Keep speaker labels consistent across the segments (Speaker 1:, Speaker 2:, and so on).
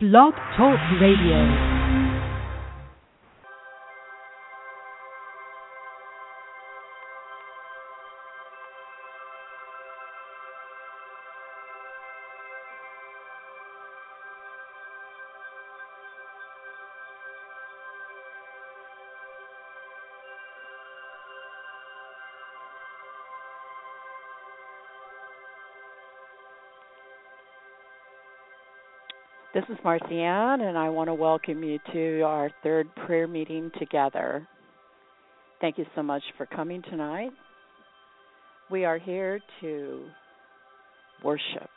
Speaker 1: Blog Talk Radio. Is Marcianne, and I want to welcome you to our third prayer meeting together. Thank you so much for coming tonight. We are here to worship.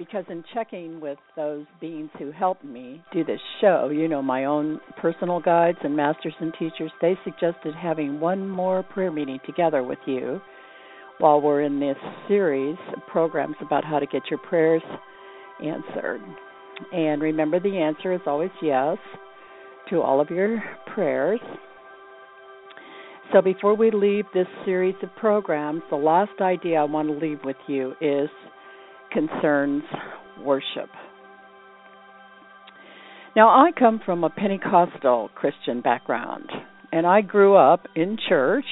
Speaker 1: Because in checking with those beings who helped me do this show, you know, my own personal guides and masters and teachers, they suggested having one more prayer meeting together with you while we're in this series of programs about how to get your prayers answered. And remember, the answer is always yes to all of your prayers. So before we leave this series of programs, the last idea I want to leave with you is concerns worship. Now, I come from a Pentecostal Christian background, and I grew up in church,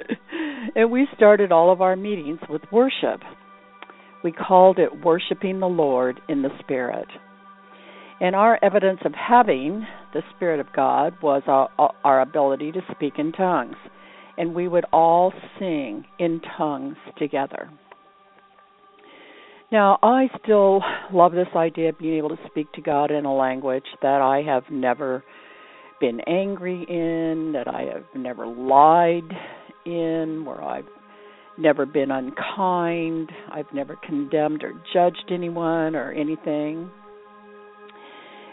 Speaker 1: and we started all of our meetings with worship. We called it worshiping the Lord in the Spirit. And our evidence of having the Spirit of God was our, our ability to speak in tongues. And we would all sing in tongues together. Now, I still love this idea of being able to speak to God in a language that I have never been angry in, that I have never lied in, where I've never been unkind, I've never condemned or judged anyone or anything.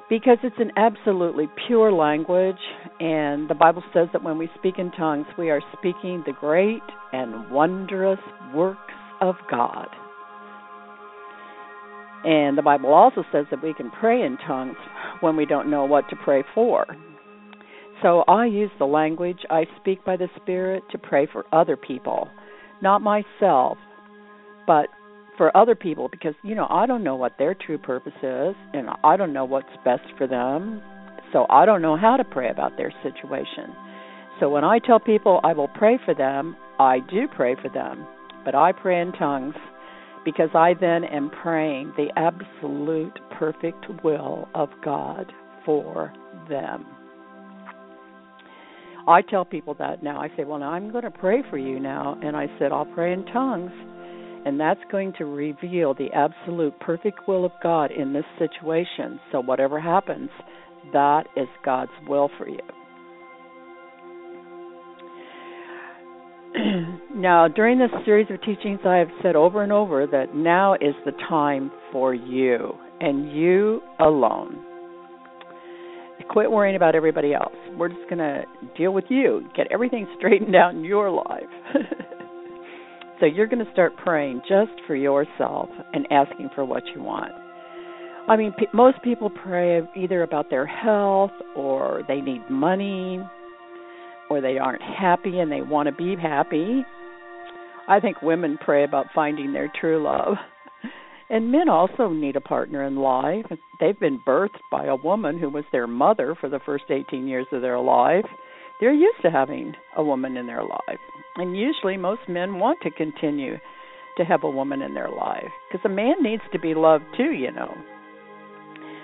Speaker 1: Because it's an absolutely pure language, and the Bible says that when we speak in tongues, we are speaking the great and wondrous works of God. And the Bible also says that we can pray in tongues when we don't know what to pray for. So I use the language I speak by the Spirit to pray for other people, not myself, but for other people because you know I don't know what their true purpose is and I don't know what's best for them. So I don't know how to pray about their situation. So when I tell people I will pray for them, I do pray for them, but I pray in tongues because I then am praying the absolute perfect will of God for them. I tell people that now. I say, Well, now I'm going to pray for you now. And I said, I'll pray in tongues. And that's going to reveal the absolute perfect will of God in this situation. So, whatever happens, that is God's will for you. Now, during this series of teachings, I have said over and over that now is the time for you and you alone. Quit worrying about everybody else. We're just going to deal with you, get everything straightened out in your life. so, you're going to start praying just for yourself and asking for what you want. I mean, most people pray either about their health or they need money or they aren't happy and they want to be happy. I think women pray about finding their true love. And men also need a partner in life. They've been birthed by a woman who was their mother for the first 18 years of their life. They're used to having a woman in their life. And usually, most men want to continue to have a woman in their life because a man needs to be loved too, you know.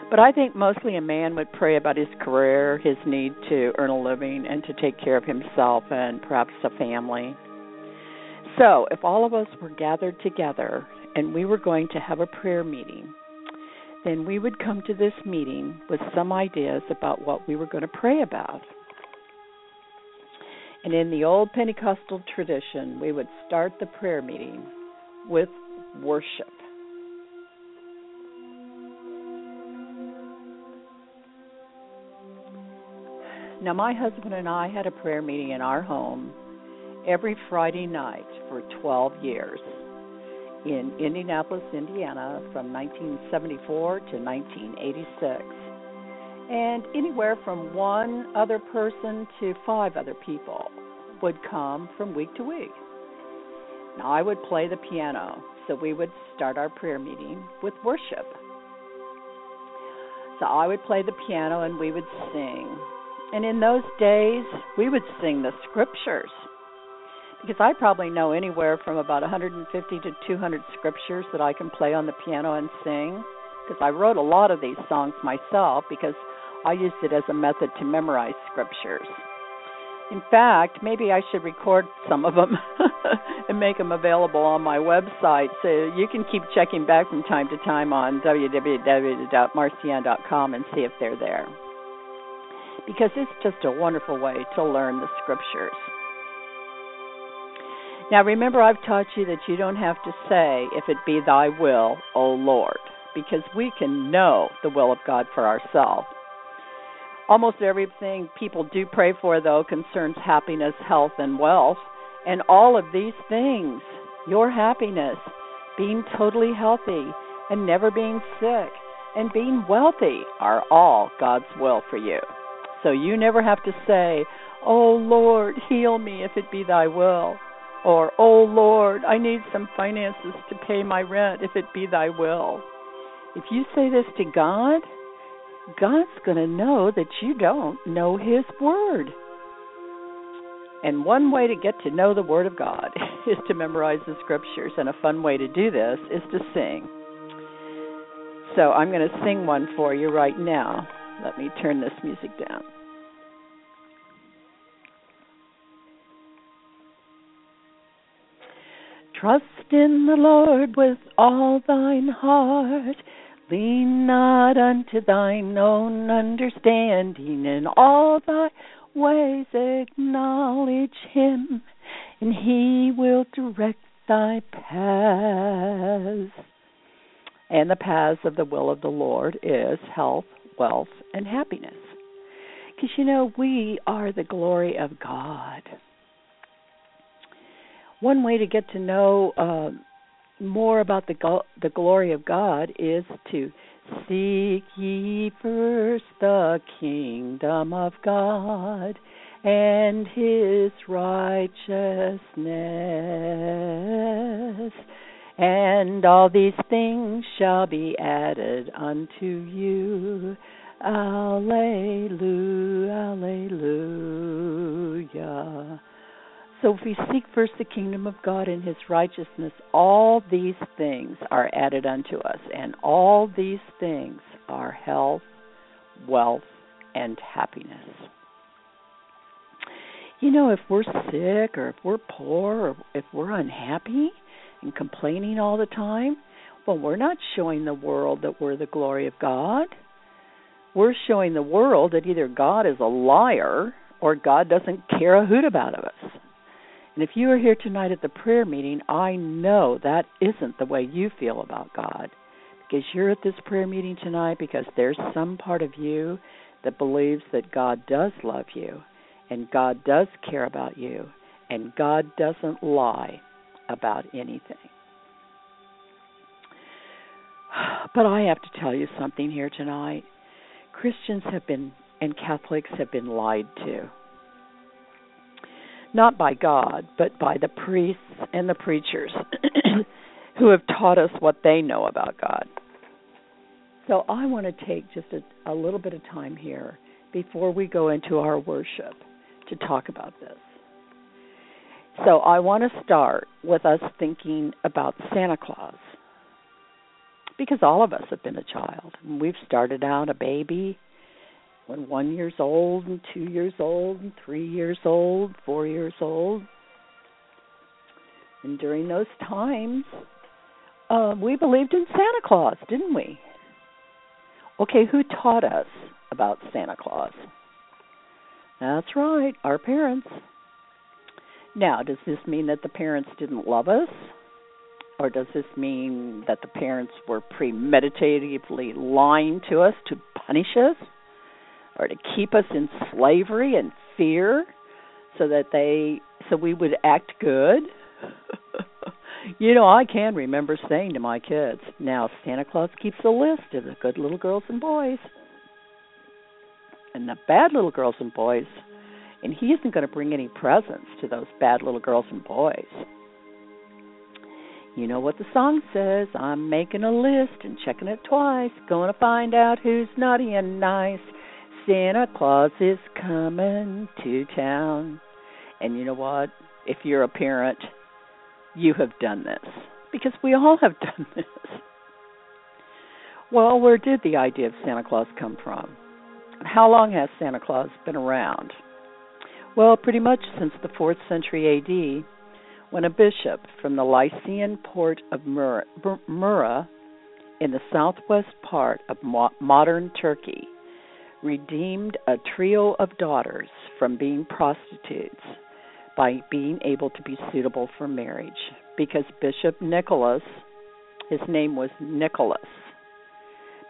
Speaker 1: But I think mostly a man would pray about his career, his need to earn a living, and to take care of himself and perhaps a family. So, if all of us were gathered together and we were going to have a prayer meeting, then we would come to this meeting with some ideas about what we were going to pray about. And in the old Pentecostal tradition, we would start the prayer meeting with worship. Now, my husband and I had a prayer meeting in our home every Friday night for 12 years in Indianapolis, Indiana from 1974 to 1986. And anywhere from one other person to five other people would come from week to week. Now, I would play the piano. So we would start our prayer meeting with worship. So I would play the piano and we would sing. And in those days, we would sing the scriptures. Because I probably know anywhere from about 150 to 200 scriptures that I can play on the piano and sing. Because I wrote a lot of these songs myself because I used it as a method to memorize scriptures. In fact, maybe I should record some of them and make them available on my website so you can keep checking back from time to time on www.marcianne.com and see if they're there. Because it's just a wonderful way to learn the scriptures. Now remember, I've taught you that you don't have to say, If it be thy will, O Lord, because we can know the will of God for ourselves. Almost everything people do pray for, though, concerns happiness, health, and wealth. And all of these things, your happiness, being totally healthy, and never being sick, and being wealthy, are all God's will for you. So you never have to say, Oh Lord, heal me if it be thy will. Or, Oh Lord, I need some finances to pay my rent if it be thy will. If you say this to God, God's going to know that you don't know His Word. And one way to get to know the Word of God is to memorize the Scriptures, and a fun way to do this is to sing. So I'm going to sing one for you right now. Let me turn this music down. Trust in the Lord with all thine heart Lean not unto thine own understanding, in all thy ways acknowledge him, and he will direct thy paths. And the paths of the will of the Lord is health, wealth, and happiness. Because you know, we are the glory of God. One way to get to know uh, more about the go- the glory of God is to seek ye first the kingdom of God and his righteousness. And all these things shall be added unto you. Alleluia alleluia so if we seek first the kingdom of God and his righteousness, all these things are added unto us. And all these things are health, wealth, and happiness. You know, if we're sick or if we're poor or if we're unhappy and complaining all the time, well, we're not showing the world that we're the glory of God. We're showing the world that either God is a liar or God doesn't care a hoot about us. And if you are here tonight at the prayer meeting, I know that isn't the way you feel about God. Because you're at this prayer meeting tonight because there's some part of you that believes that God does love you and God does care about you and God doesn't lie about anything. But I have to tell you something here tonight. Christians have been and Catholics have been lied to not by God, but by the priests and the preachers who have taught us what they know about God. So I want to take just a, a little bit of time here before we go into our worship to talk about this. So I want to start with us thinking about Santa Claus. Because all of us have been a child. We've started out a baby when one years old and two years old and three years old, four years old. And during those times, uh, we believed in Santa Claus, didn't we? Okay, who taught us about Santa Claus? That's right, our parents. Now, does this mean that the parents didn't love us? Or does this mean that the parents were premeditatively lying to us to punish us? Or to keep us in slavery and fear so that they so we would act good. you know, I can remember saying to my kids, now Santa Claus keeps a list of the good little girls and boys and the bad little girls and boys, and he isn't going to bring any presents to those bad little girls and boys. You know what the song says I'm making a list and checking it twice. Gonna find out who's naughty and nice. Santa Claus is coming to town. And you know what? If you're a parent, you have done this. Because we all have done this. Well, where did the idea of Santa Claus come from? How long has Santa Claus been around? Well, pretty much since the 4th century AD, when a bishop from the Lycian port of Myra in the southwest part of modern Turkey redeemed a trio of daughters from being prostitutes by being able to be suitable for marriage because Bishop Nicholas, his name was Nicholas,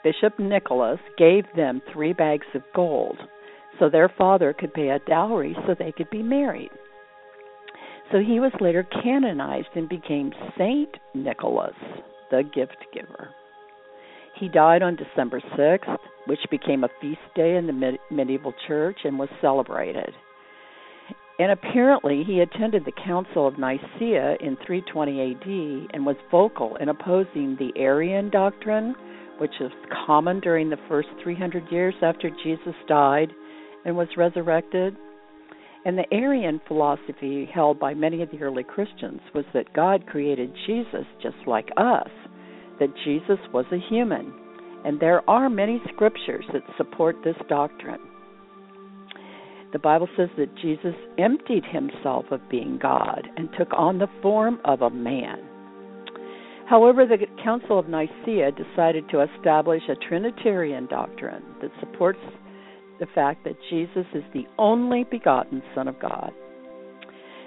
Speaker 1: Bishop Nicholas gave them three bags of gold so their father could pay a dowry so they could be married. So he was later canonized and became Saint Nicholas, the gift giver. He died on December 6th, which became a feast day in the medieval church and was celebrated. And apparently, he attended the Council of Nicaea in 320 AD and was vocal in opposing the Arian doctrine, which was common during the first 300 years after Jesus died and was resurrected. And the Arian philosophy held by many of the early Christians was that God created Jesus just like us, that Jesus was a human. And there are many scriptures that support this doctrine. The Bible says that Jesus emptied himself of being God and took on the form of a man. However, the Council of Nicaea decided to establish a Trinitarian doctrine that supports the fact that Jesus is the only begotten Son of God.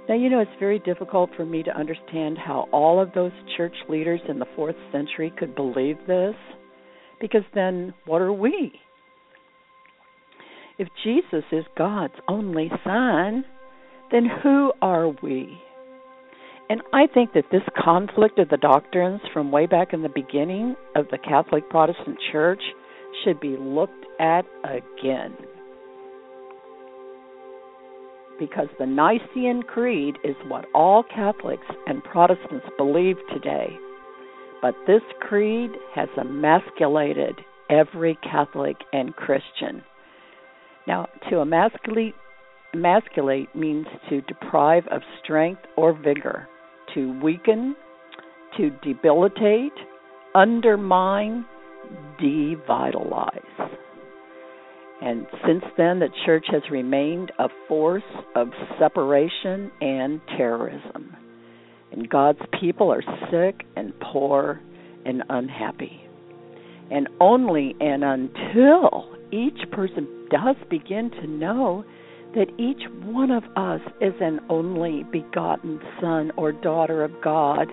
Speaker 1: Now, you know, it's very difficult for me to understand how all of those church leaders in the fourth century could believe this, because then what are we? If Jesus is God's only Son, then who are we? And I think that this conflict of the doctrines from way back in the beginning of the Catholic Protestant Church should be looked at again. Because the Nicene Creed is what all Catholics and Protestants believe today. But this creed has emasculated every Catholic and Christian. Now, to emasculate, emasculate means to deprive of strength or vigor, to weaken, to debilitate, undermine, devitalize. And since then, the church has remained a force of separation and terrorism. And God's people are sick and poor and unhappy. And only and until each person does begin to know that each one of us is an only begotten son or daughter of God,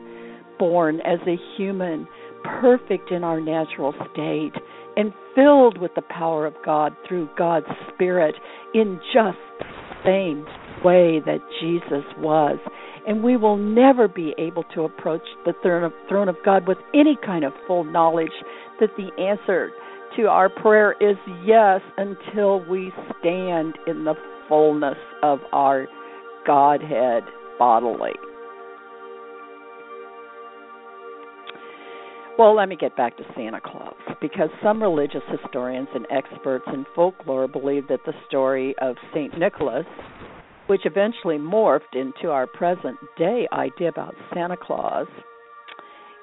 Speaker 1: born as a human, perfect in our natural state, and filled with the power of God through God's Spirit in just the same way that Jesus was. And we will never be able to approach the throne of God with any kind of full knowledge that the answer to our prayer is yes until we stand in the fullness of our Godhead bodily. Well, let me get back to Santa Claus because some religious historians and experts in folklore believe that the story of St. Nicholas, which eventually morphed into our present day idea about Santa Claus,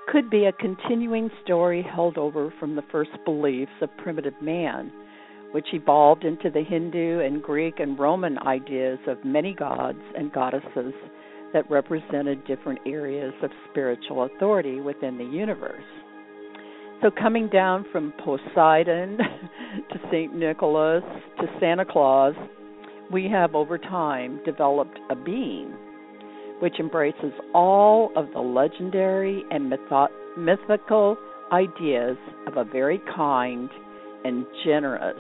Speaker 1: could be a continuing story held over from the first beliefs of primitive man, which evolved into the Hindu and Greek and Roman ideas of many gods and goddesses that represented different areas of spiritual authority within the universe. So, coming down from Poseidon to St. Nicholas to Santa Claus, we have over time developed a being which embraces all of the legendary and mytho- mythical ideas of a very kind and generous,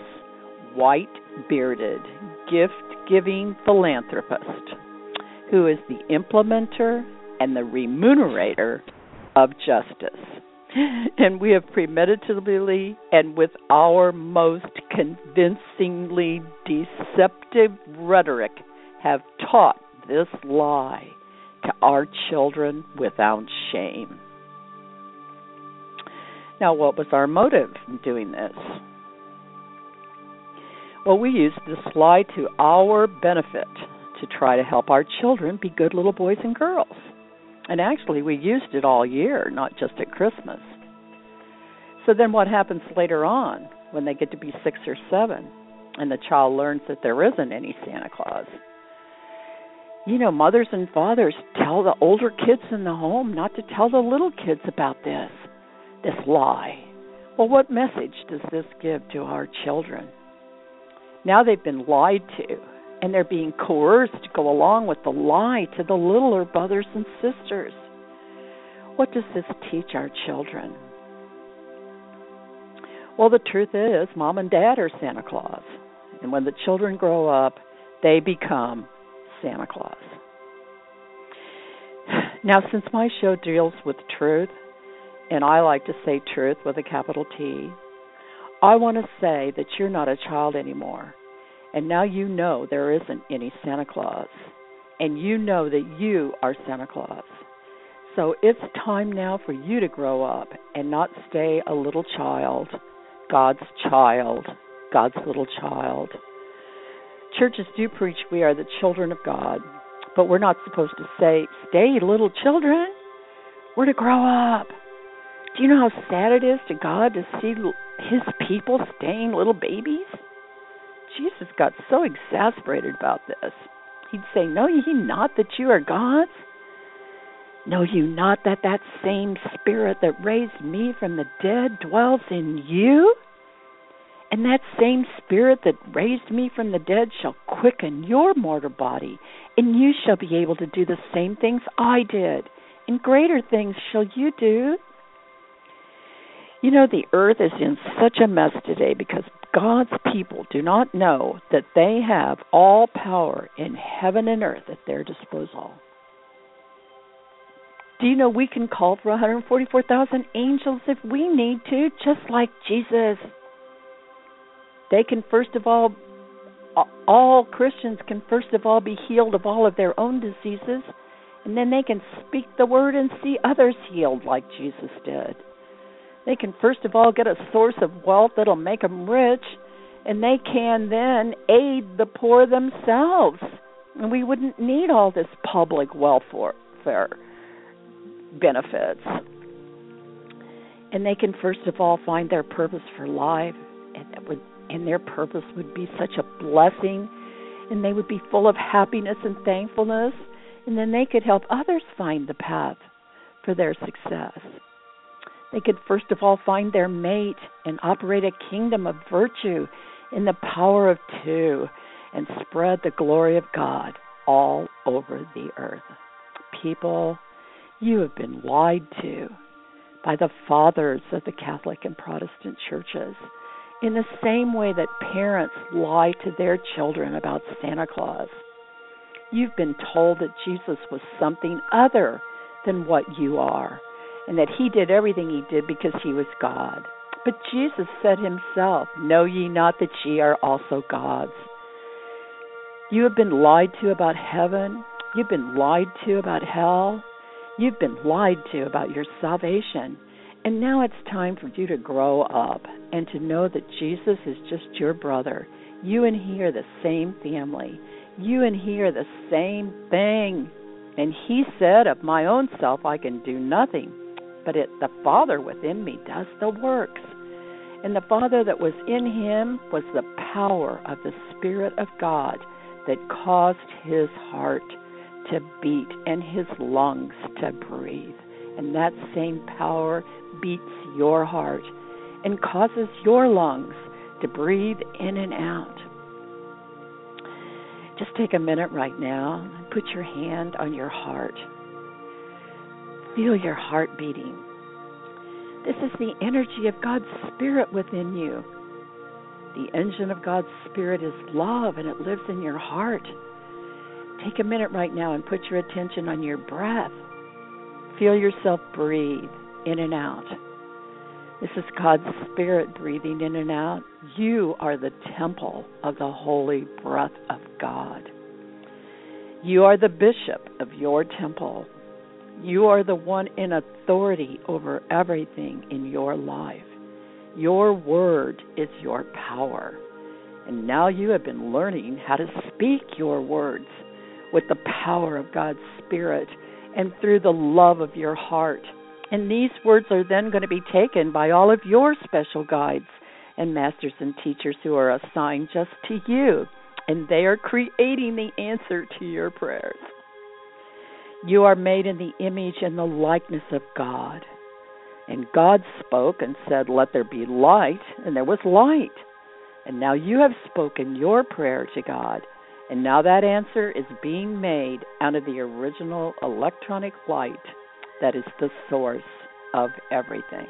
Speaker 1: white bearded, gift giving philanthropist who is the implementer and the remunerator of justice. And we have premeditatedly and with our most convincingly deceptive rhetoric have taught this lie to our children without shame. Now, what was our motive in doing this? Well, we used this lie to our benefit to try to help our children be good little boys and girls. And actually, we used it all year, not just at Christmas. So then, what happens later on when they get to be six or seven and the child learns that there isn't any Santa Claus? You know, mothers and fathers tell the older kids in the home not to tell the little kids about this, this lie. Well, what message does this give to our children? Now they've been lied to, and they're being coerced to go along with the lie to the littler brothers and sisters. What does this teach our children? Well, the truth is, mom and dad are Santa Claus. And when the children grow up, they become Santa Claus. Now, since my show deals with truth, and I like to say truth with a capital T, I want to say that you're not a child anymore. And now you know there isn't any Santa Claus. And you know that you are Santa Claus. So it's time now for you to grow up and not stay a little child, God's child, God's little child. Churches do preach we are the children of God, but we're not supposed to say, stay little children. We're to grow up. Do you know how sad it is to God to see his people staying little babies? Jesus got so exasperated about this. He'd say, Know ye not that you are gods? Know you not that that same Spirit that raised me from the dead dwells in you? And that same Spirit that raised me from the dead shall quicken your mortal body, and you shall be able to do the same things I did, and greater things shall you do. You know, the earth is in such a mess today because God's people do not know that they have all power in heaven and earth at their disposal. Do you know we can call for 144,000 angels if we need to, just like Jesus? They can, first of all, all Christians can, first of all, be healed of all of their own diseases, and then they can speak the word and see others healed like Jesus did. They can first of all get a source of wealth that'll make them rich, and they can then aid the poor themselves. And we wouldn't need all this public welfare benefits. And they can first of all find their purpose for life, and that would, and their purpose would be such a blessing, and they would be full of happiness and thankfulness, and then they could help others find the path for their success. They could first of all find their mate and operate a kingdom of virtue in the power of two and spread the glory of God all over the earth. People, you have been lied to by the fathers of the Catholic and Protestant churches in the same way that parents lie to their children about Santa Claus. You've been told that Jesus was something other than what you are and that he did everything he did because he was God. But Jesus said himself, Know ye not that ye are also gods? You have been lied to about heaven. You've been lied to about hell. You've been lied to about your salvation. And now it's time for you to grow up and to know that Jesus is just your brother. You and he are the same family. You and he are the same thing. And he said, Of my own self I can do nothing but it the Father within me does the works. And the Father that was in him was the power of the Spirit of God that caused his heart to beat and his lungs to breathe. And that same power beats your heart and causes your lungs to breathe in and out. Just take a minute right now and put your hand on your heart. Feel your heart beating. This is the energy of God's Spirit within you. The engine of God's Spirit is love, and it lives in your heart. Take a minute right now and put your attention on your breath. Feel yourself breathe in and out. This is God's Spirit breathing in and out. You are the temple of the holy breath of God. You are the bishop of your temple. You are the one in authority over everything in your life. Your word is your power. And now you have been learning how to speak your words with the power of God's Spirit and through the love of your heart. And these words are then going to be taken by all of your special guides and masters and teachers who are assigned just to you. And they are creating the answer to your prayers. You are made in the image and the likeness of God. And God spoke and said, Let there be light, and there was light. And now you have spoken your prayer to God, and now that answer is being made out of the original electronic light that is the source of everything.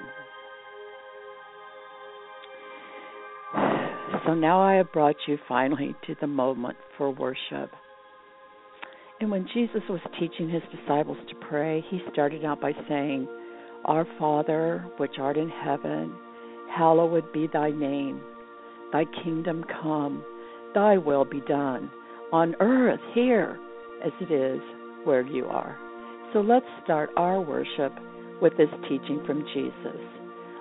Speaker 1: So now I have brought you finally to the moment for worship. And when Jesus was teaching his disciples to pray, he started out by saying, Our Father, which art in heaven, hallowed be thy name. Thy kingdom come, thy will be done, on earth here as it is where you are. So let's start our worship with this teaching from Jesus.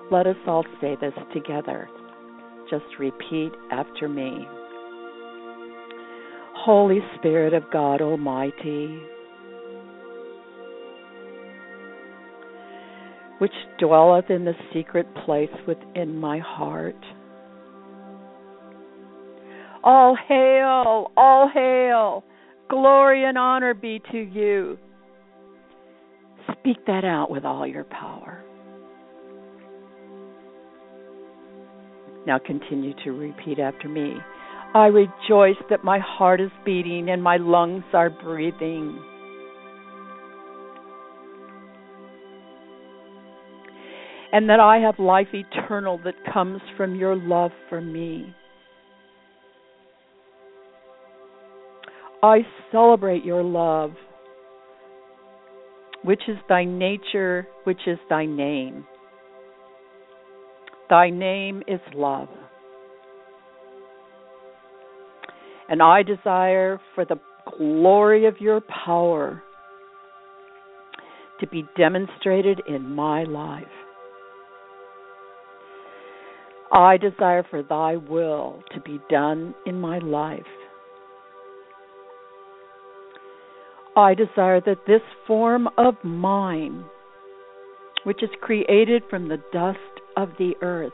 Speaker 1: Let us all say this together. Just repeat after me. Holy Spirit of God Almighty, which dwelleth in the secret place within my heart. All hail, all hail, glory and honor be to you. Speak that out with all your power. Now continue to repeat after me. I rejoice that my heart is beating and my lungs are breathing. And that I have life eternal that comes from your love for me. I celebrate your love, which is thy nature, which is thy name. Thy name is love. And I desire for the glory of your power to be demonstrated in my life. I desire for thy will to be done in my life. I desire that this form of mine, which is created from the dust of the earth,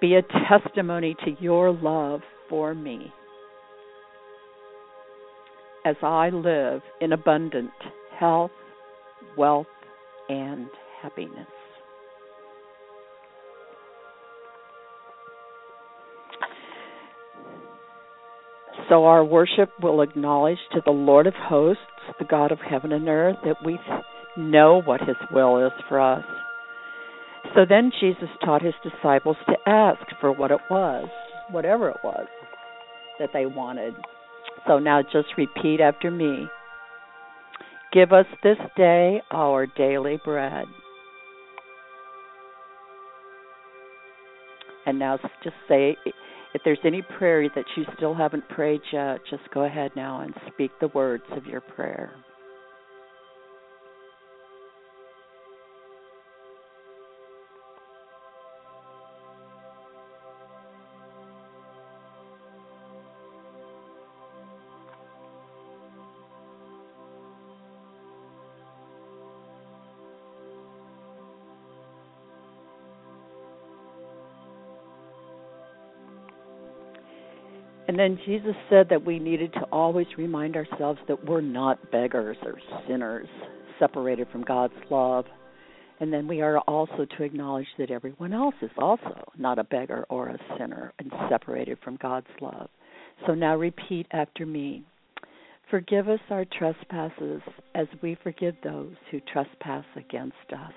Speaker 1: be a testimony to your love for me as I live in abundant health, wealth, and happiness. So our worship will acknowledge to the Lord of hosts, the God of heaven and earth, that we know what his will is for us. So then Jesus taught his disciples to ask for what it was, whatever it was that they wanted. So now just repeat after me. Give us this day our daily bread. And now just say if there's any prayer that you still haven't prayed yet, just go ahead now and speak the words of your prayer. And then Jesus said that we needed to always remind ourselves that we're not beggars or sinners separated from God's love. And then we are also to acknowledge that everyone else is also not a beggar or a sinner and separated from God's love. So now repeat after me. Forgive us our trespasses as we forgive those who trespass against us.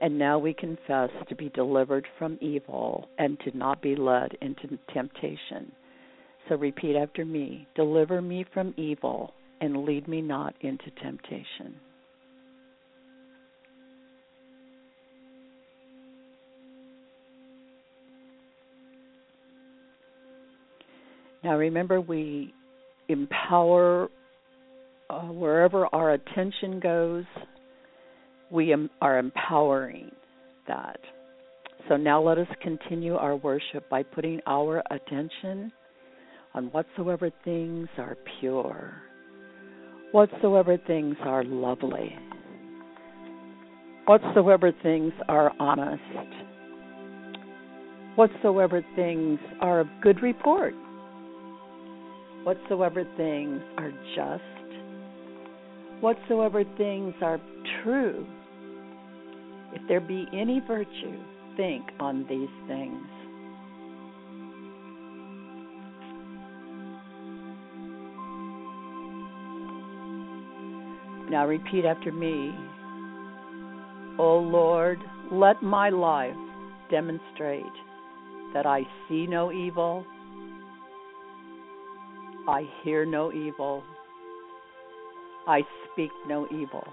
Speaker 1: And now we confess to be delivered from evil and to not be led into temptation. So repeat after me Deliver me from evil and lead me not into temptation. Now remember, we empower uh, wherever our attention goes, we am, are empowering that. So now let us continue our worship by putting our attention on whatsoever things are pure, whatsoever things are lovely, whatsoever things are honest, whatsoever things are of good report, whatsoever things are just, whatsoever things are true, if there be any virtue, think on these things. Now repeat after me. O Lord, let my life demonstrate that I see no evil, I hear no evil, I speak no evil.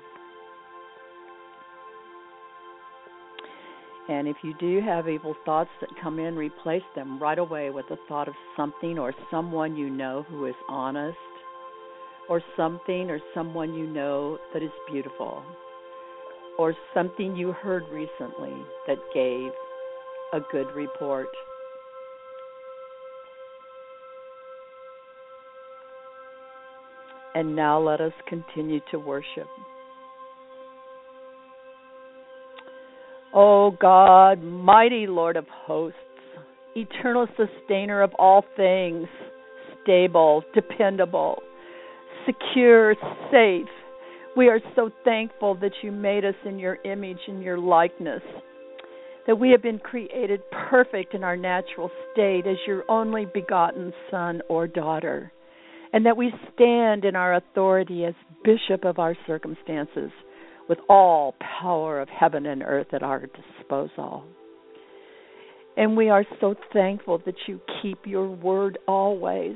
Speaker 1: And if you do have evil thoughts that come in, replace them right away with the thought of something or someone you know who is honest, or something or someone you know that is beautiful, or something you heard recently that gave a good report. And now let us continue to worship. O God, mighty Lord of hosts, eternal sustainer of all things, stable, dependable, secure, safe. We are so thankful that you made us in your image and your likeness, that we have been created perfect in our natural state as your only begotten son or daughter, and that we stand in our authority as bishop of our circumstances with all power of heaven and earth at our disposal. And we are so thankful that you keep your word always,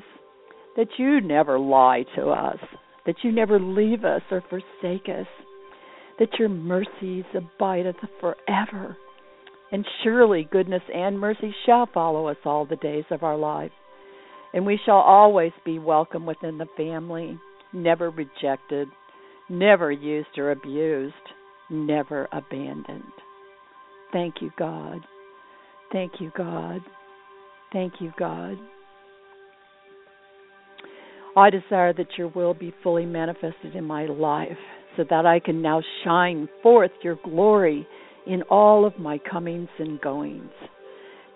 Speaker 1: that you never lie to us, that you never leave us or forsake us, that your mercies abideth forever. And surely goodness and mercy shall follow us all the days of our life. And we shall always be welcome within the family, never rejected, never used or abused, never abandoned. Thank you, God. Thank you, God. Thank you, God. I desire that your will be fully manifested in my life so that I can now shine forth your glory in all of my comings and goings.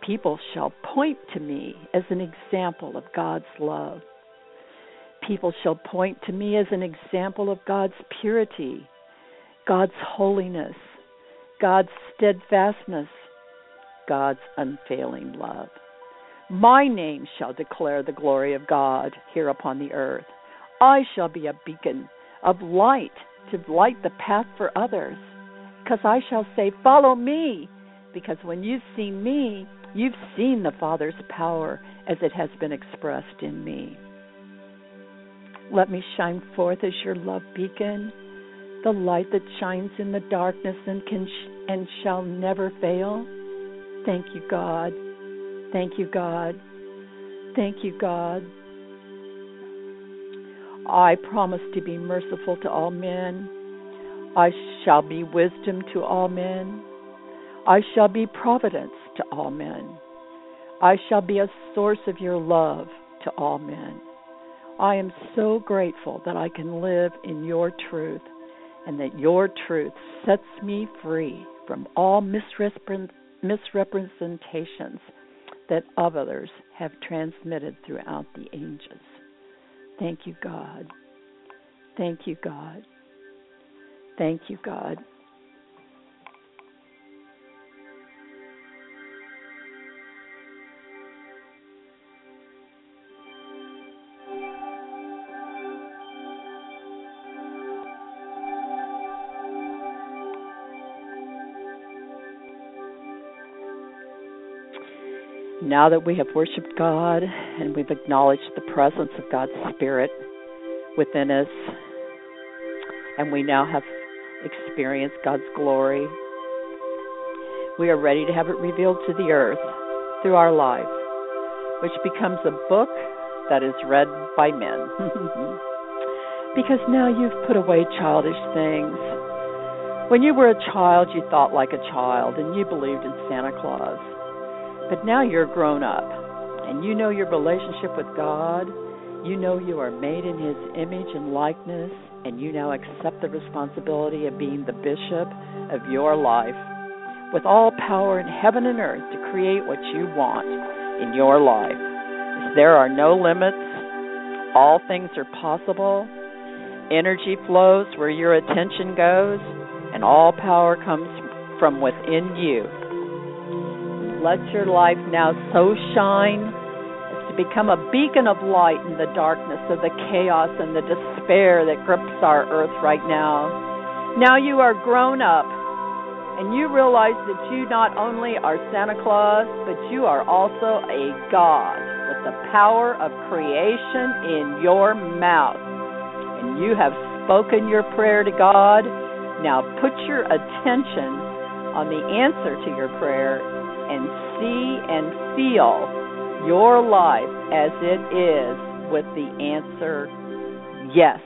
Speaker 1: People shall point to me as an example of God's love people shall point to me as an example of God's purity, God's holiness, God's steadfastness, God's unfailing love. My name shall declare the glory of God here upon the earth. I shall be a beacon of light to light the path for others. Because I shall say, Follow me. Because when you've seen me, you've seen the Father's power as it has been expressed in me. Let me shine forth as your love beacon, the light that shines in the darkness and can sh- and shall never fail. Thank you, God. Thank you, God. Thank you, God. I promise to be merciful to all men. I shall be wisdom to all men. I shall be providence to all men. I shall be a source of your love to all men. I am so grateful that I can live in your truth and that your truth sets me free from all misrepresentations that others have transmitted throughout the ages. Thank you, God. Thank you, God. Thank you, God. Now that we have worshiped God and we've acknowledged the presence of God's Spirit within us, and we now have experienced God's glory, we are ready to have it revealed to the earth through our lives, which becomes a book that is read by men. because now you've put away childish things. When you were a child, you thought like a child and you believed in Santa Claus. But now you're grown up and you know your relationship with God. You know you are made in His image and likeness, and you now accept the responsibility of being the bishop of your life with all power in heaven and earth to create what you want in your life. There are no limits, all things are possible. Energy flows where your attention goes, and all power comes from within you. Let your life now so shine as to become a beacon of light in the darkness of the chaos and the despair that grips our earth right now. Now you are grown up and you realize that you not only are Santa Claus, but you are also a God with the power of creation in your mouth. And you have spoken your prayer to God. Now put your attention on the answer to your prayer and see and feel your life as it is with the answer yes.